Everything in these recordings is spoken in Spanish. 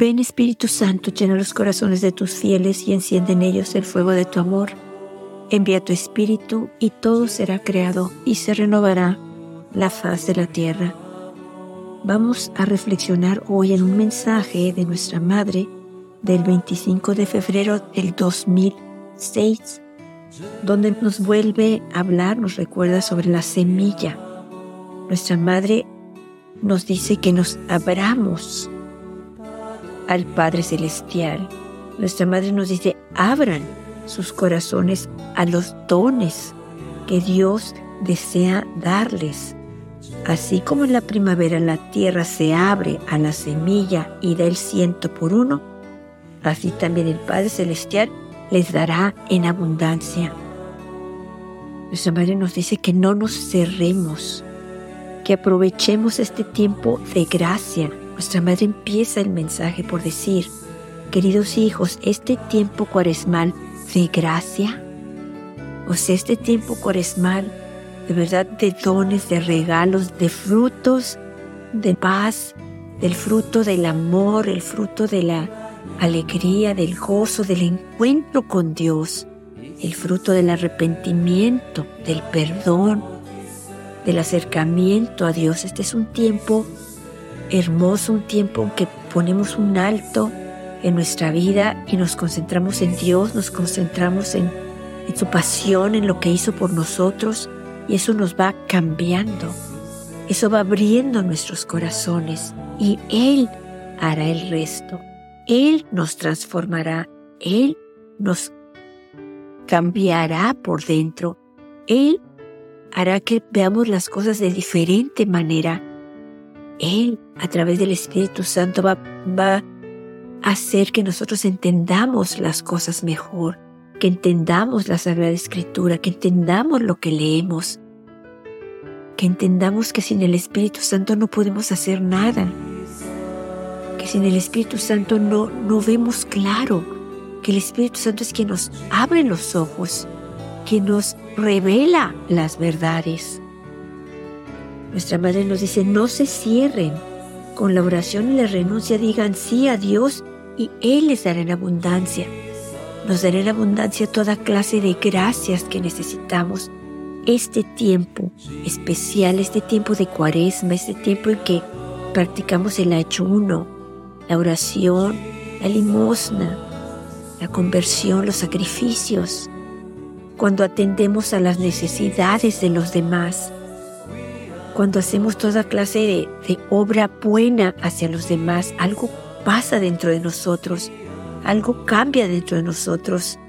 Ven Espíritu Santo, llena los corazones de tus fieles y enciende en ellos el fuego de tu amor. Envía tu Espíritu y todo será creado y se renovará la faz de la tierra. Vamos a reflexionar hoy en un mensaje de nuestra Madre del 25 de febrero del 2006, donde nos vuelve a hablar, nos recuerda sobre la semilla. Nuestra Madre nos dice que nos abramos al Padre Celestial. Nuestra Madre nos dice, abran sus corazones a los dones que Dios desea darles. Así como en la primavera la tierra se abre a la semilla y da el ciento por uno, así también el Padre Celestial les dará en abundancia. Nuestra Madre nos dice que no nos cerremos, que aprovechemos este tiempo de gracia nuestra madre empieza el mensaje por decir, queridos hijos, este tiempo cuaresmal de gracia, o sea, este tiempo cuaresmal de verdad de dones, de regalos, de frutos, de paz, del fruto del amor, el fruto de la alegría, del gozo, del encuentro con Dios, el fruto del arrepentimiento, del perdón, del acercamiento a Dios. Este es un tiempo hermoso, un tiempo en que ponemos un alto en nuestra vida y nos concentramos en Dios, nos concentramos en, en su pasión, en lo que hizo por nosotros y eso nos va cambiando. Eso va abriendo nuestros corazones y Él hará el resto. Él nos transformará. Él nos cambiará por dentro. Él hará que veamos las cosas de diferente manera él, a través del Espíritu Santo, va, a hacer que nosotros entendamos las cosas mejor, que entendamos la Sagrada Escritura, que entendamos lo que leemos, que entendamos que sin el Espíritu Santo no podemos hacer nada, que sin el Espíritu Santo no, no vemos claro, que el Espíritu Santo es quien nos abre los ojos, quien nos revela las verdades. Nuestra Madre nos dice, no se cierren. Con la oración y la renuncia digan sí a Dios y Él les dará en abundancia. Nos dará en abundancia toda clase de gracias que necesitamos. Este tiempo especial, este tiempo de cuaresma, este tiempo en que practicamos el ayuno, la oración, la limosna, la conversión, los sacrificios, cuando atendemos a las necesidades de los demás, cuando hacemos toda clase de, obra buena hacia los demás, algo pasa dentro de nosotros, algo cambia dentro de nosotros.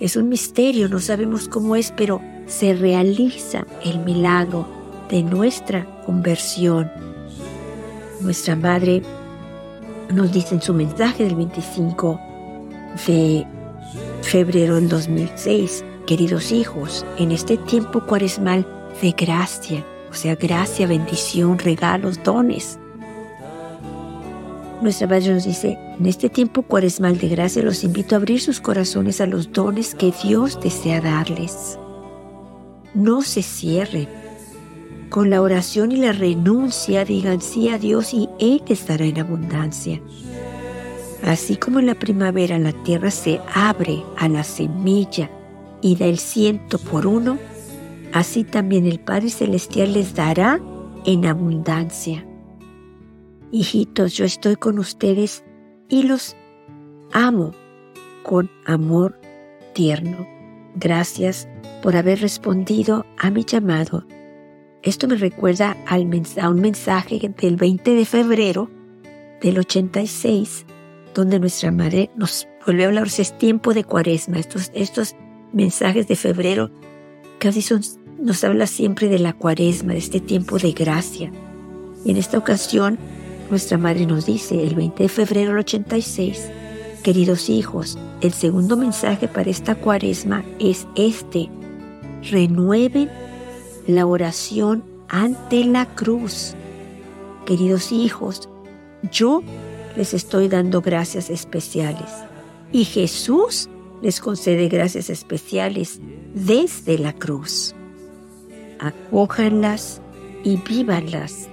Es un misterio, no sabemos cómo es, pero se realiza el milagro de nuestra conversión. Nuestra Madre nos dice en su mensaje del 25 de febrero del 2006, queridos hijos, en este tiempo cuaresmal de gracia, o sea, gracia, bendición, regalos, dones. Nuestra Madre nos dice, en este tiempo cuaresmal de gracia los invito a abrir sus corazones a los dones que Dios desea darles. No se cierren. Con la oración y la renuncia digan sí a Dios y Él estará en abundancia. Así como en la primavera la tierra se abre a la semilla y da el ciento por uno, así también el Padre Celestial les dará en abundancia. Hijitos, yo estoy con ustedes y los amo con amor tierno. Gracias por haber respondido a mi llamado. Esto me recuerda al a un mensaje del 20 de febrero del 86, donde nuestra madre nos vuelve a hablar. es tiempo de cuaresma. Estos, estos mensajes de febrero casi son nos habla siempre de la cuaresma, de este tiempo de gracia. Y en esta ocasión, nuestra madre nos dice, el 20 de febrero del 86, queridos hijos, el segundo mensaje para esta cuaresma es este, renueven la oración ante la cruz. Queridos hijos, yo les estoy dando gracias especiales y Jesús les concede gracias especiales desde la cruz acójanlas y vívanlas.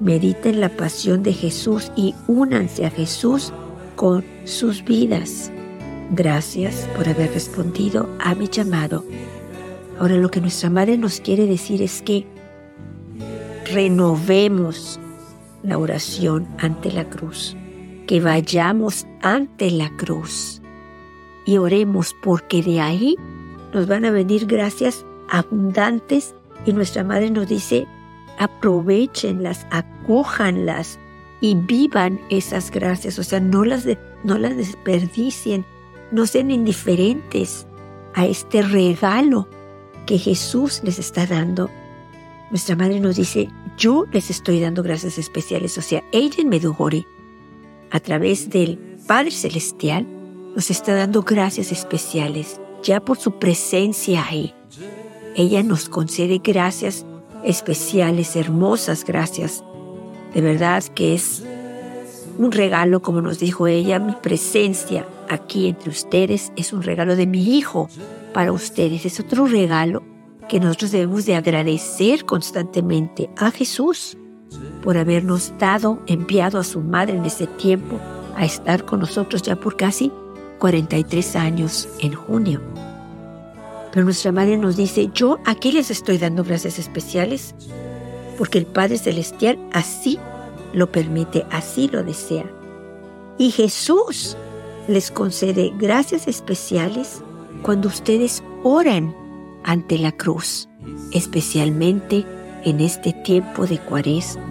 Mediten la pasión de Jesús y únanse a Jesús con sus vidas. Gracias por haber respondido a mi llamado. Ahora lo que nuestra madre nos quiere decir es que renovemos la oración ante la cruz, que vayamos ante la cruz y oremos porque de ahí nos van a venir gracias abundantes y nuestra madre nos dice, aprovechenlas, acójanlas y vivan esas gracias, o sea, no las, no las desperdicien, no sean indiferentes a este regalo que Jesús les está dando. Nuestra madre nos dice, yo les estoy dando gracias especiales, o sea, ella en a través del Padre Celestial, nos está dando gracias especiales, ya por su presencia ahí. Ella nos concede gracias especiales, hermosas gracias. De verdad que es un regalo, como nos dijo ella, mi presencia aquí entre ustedes es un regalo de mi Hijo para ustedes. Es otro regalo que nosotros debemos de agradecer constantemente a Jesús por habernos dado, enviado a su madre en ese tiempo a estar con nosotros ya por casi 43 años en junio. Pero nuestra madre nos dice, yo aquí les estoy dando gracias especiales porque el Padre Celestial así lo permite, así lo desea. Y Jesús les concede gracias especiales cuando ustedes oran ante la cruz, especialmente en este tiempo de cuaresma.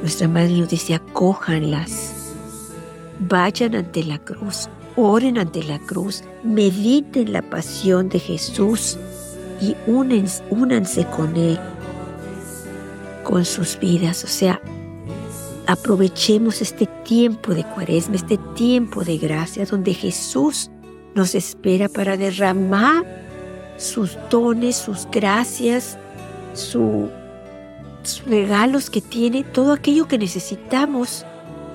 Nuestra madre nos dice, acójanlas, vayan ante la cruz, oren ante la cruz, mediten la pasión de Jesús y únanse con Él, con sus vidas. O sea, aprovechemos este tiempo de cuaresma, este tiempo de gracia donde Jesús nos espera para derramar sus dones, sus gracias, sus regalos que tiene, todo aquello que necesitamos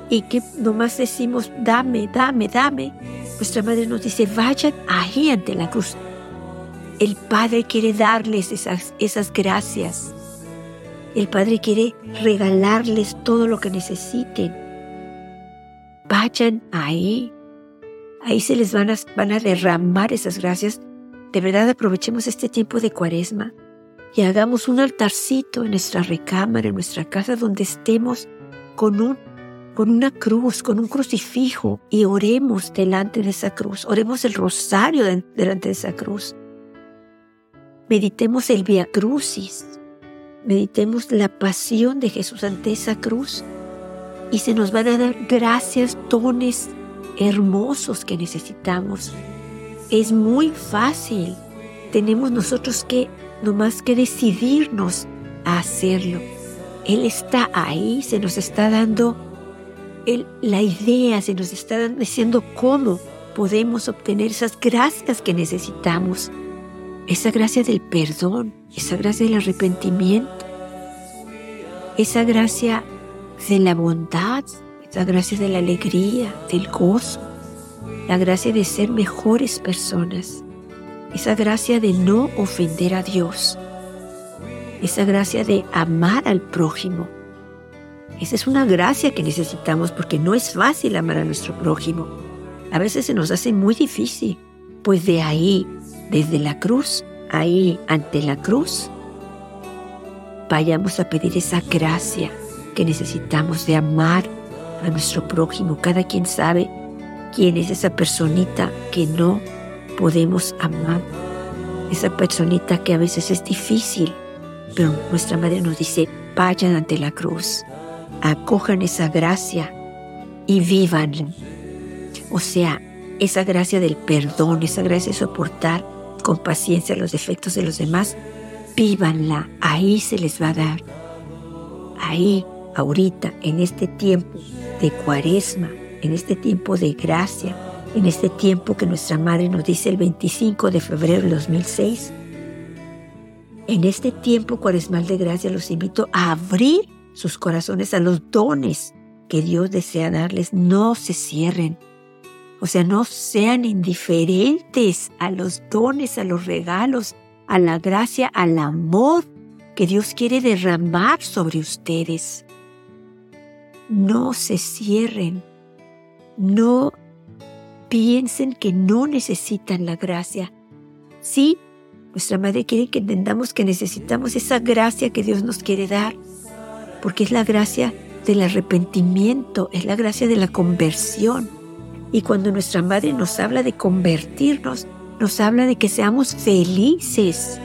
y que nomás decimos, dame, dame, dame. Nuestra madre nos dice, vayan ahí ante la cruz. El Padre quiere darles esas, esas gracias. El Padre quiere regalarles todo lo que necesiten. Vayan ahí. Ahí se les van a, van a derramar esas gracias. De verdad aprovechemos este tiempo de cuaresma y hagamos un altarcito en nuestra recámara, en nuestra casa, donde estemos con un con una cruz, con un crucifijo y oremos delante de esa cruz, oremos el rosario delante de esa cruz. Meditemos el Via Crucis, meditemos la pasión de Jesús ante esa cruz y se nos van a dar gracias, dones hermosos que necesitamos. Es muy fácil, tenemos nosotros que nomás que decidirnos a hacerlo. Él está ahí, se nos está dando la idea, se nos está diciendo cómo podemos obtener esas gracias que necesitamos. Esa gracia del perdón, esa gracia del arrepentimiento, esa gracia de la bondad, esa gracia de la alegría, del gozo, la gracia de ser mejores personas, esa gracia de no ofender a Dios, esa gracia de amar al prójimo, esa es una gracia que necesitamos porque no es fácil amar a nuestro prójimo. A veces se nos hace muy difícil. Pues de ahí, desde la cruz, ahí ante la cruz, vayamos a pedir esa gracia que necesitamos de amar a nuestro prójimo. Cada quien sabe quién es esa personita que no podemos amar. Esa personita que a veces es difícil, pero nuestra madre nos dice, vayan ante la cruz acojan esa gracia y vivanla. O sea, esa gracia del perdón, esa gracia de soportar con paciencia los defectos de los demás, vívanla, ahí se les va a dar. Ahí, ahorita, en este tiempo de cuaresma, en este tiempo de gracia, en este tiempo que nuestra madre nos dice el 25 de febrero de 2006, en este tiempo cuaresmal de gracia los invito a abrir sus corazones a los dones que Dios desea darles. No se cierren. O sea, no sean indiferentes a los dones, a los regalos, a la gracia, al amor que Dios quiere derramar sobre ustedes. no se cierren, no piensen que no necesitan la gracia. Sí, nuestra madre quiere que entendamos que necesitamos esa gracia que Dios nos quiere dar, porque es la gracia del arrepentimiento, es la gracia de la conversión. Y cuando nuestra madre nos habla de convertirnos, nos habla de que seamos felices,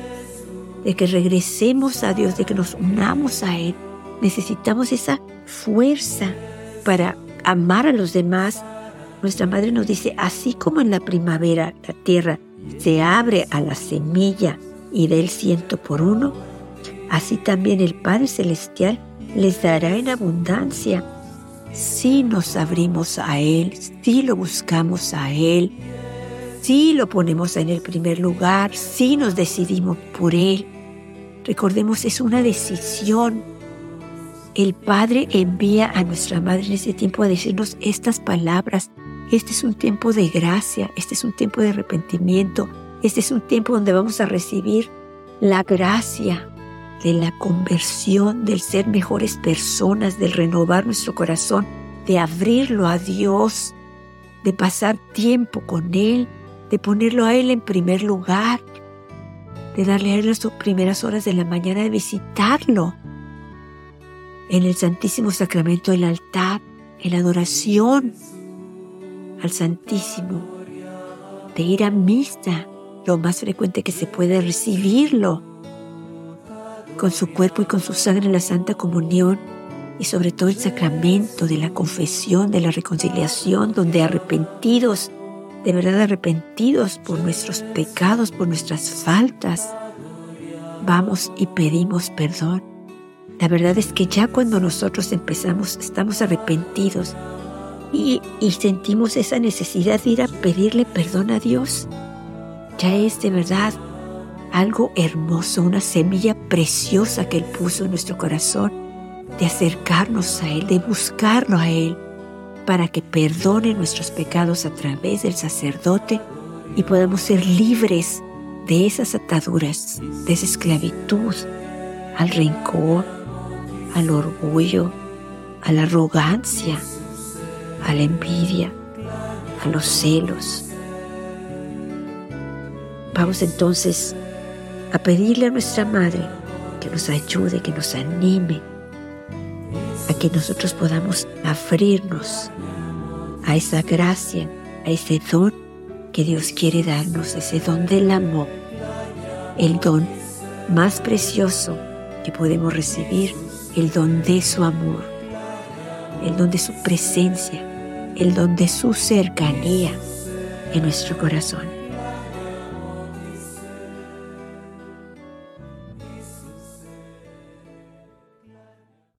de que regresemos a Dios, de que nos unamos a Él. Necesitamos esa fuerza para amar a los demás. Nuestra madre nos dice, así como en la primavera la tierra se abre a la semilla y del ciento por uno, así también el Padre Celestial les dará en abundancia si nos abrimos a Él, si lo buscamos a Él, si lo ponemos en el primer lugar, si nos decidimos por Él. Recordemos, es una decisión. El Padre envía a nuestra Madre en ese tiempo a decirnos estas palabras. Este es un tiempo de gracia, este es un tiempo de arrepentimiento, este es un tiempo donde vamos a recibir la gracia de la conversión, del ser mejores personas, del renovar nuestro corazón, de abrirlo a Dios, de pasar tiempo con Él, de ponerlo a Él en primer lugar, de darle a Él las primeras horas de la mañana, de visitarlo en el Santísimo Sacramento del altar, en la adoración al Santísimo, de ir a misa lo más frecuente que se puede, recibirlo con su cuerpo y con su sangre en la Santa Comunión y sobre todo el sacramento de la confesión, de la reconciliación, donde arrepentidos de verdad arrepentidos por nuestros pecados, por nuestras faltas, vamos y pedimos perdón. La verdad es que ya cuando nosotros empezamos, estamos arrepentidos y, sentimos esa necesidad de ir a pedirle perdón a Dios, ya es de verdad algo hermoso, una semilla preciosa que Él puso en nuestro corazón, de acercarnos a Él, de buscarlo a Él para que perdone nuestros pecados a través del sacerdote y podamos ser libres de esas ataduras, de esa esclavitud, al rencor, al orgullo, a la arrogancia, a la envidia, a los celos. Vamos entonces a pedirle a nuestra Madre que nos ayude, que nos anime, a que nosotros podamos abrirnos a esa gracia, a ese don que Dios quiere darnos, ese don del amor, el don más precioso que podemos recibir, el don de su amor, el don de su presencia, el don de su cercanía en nuestro corazón.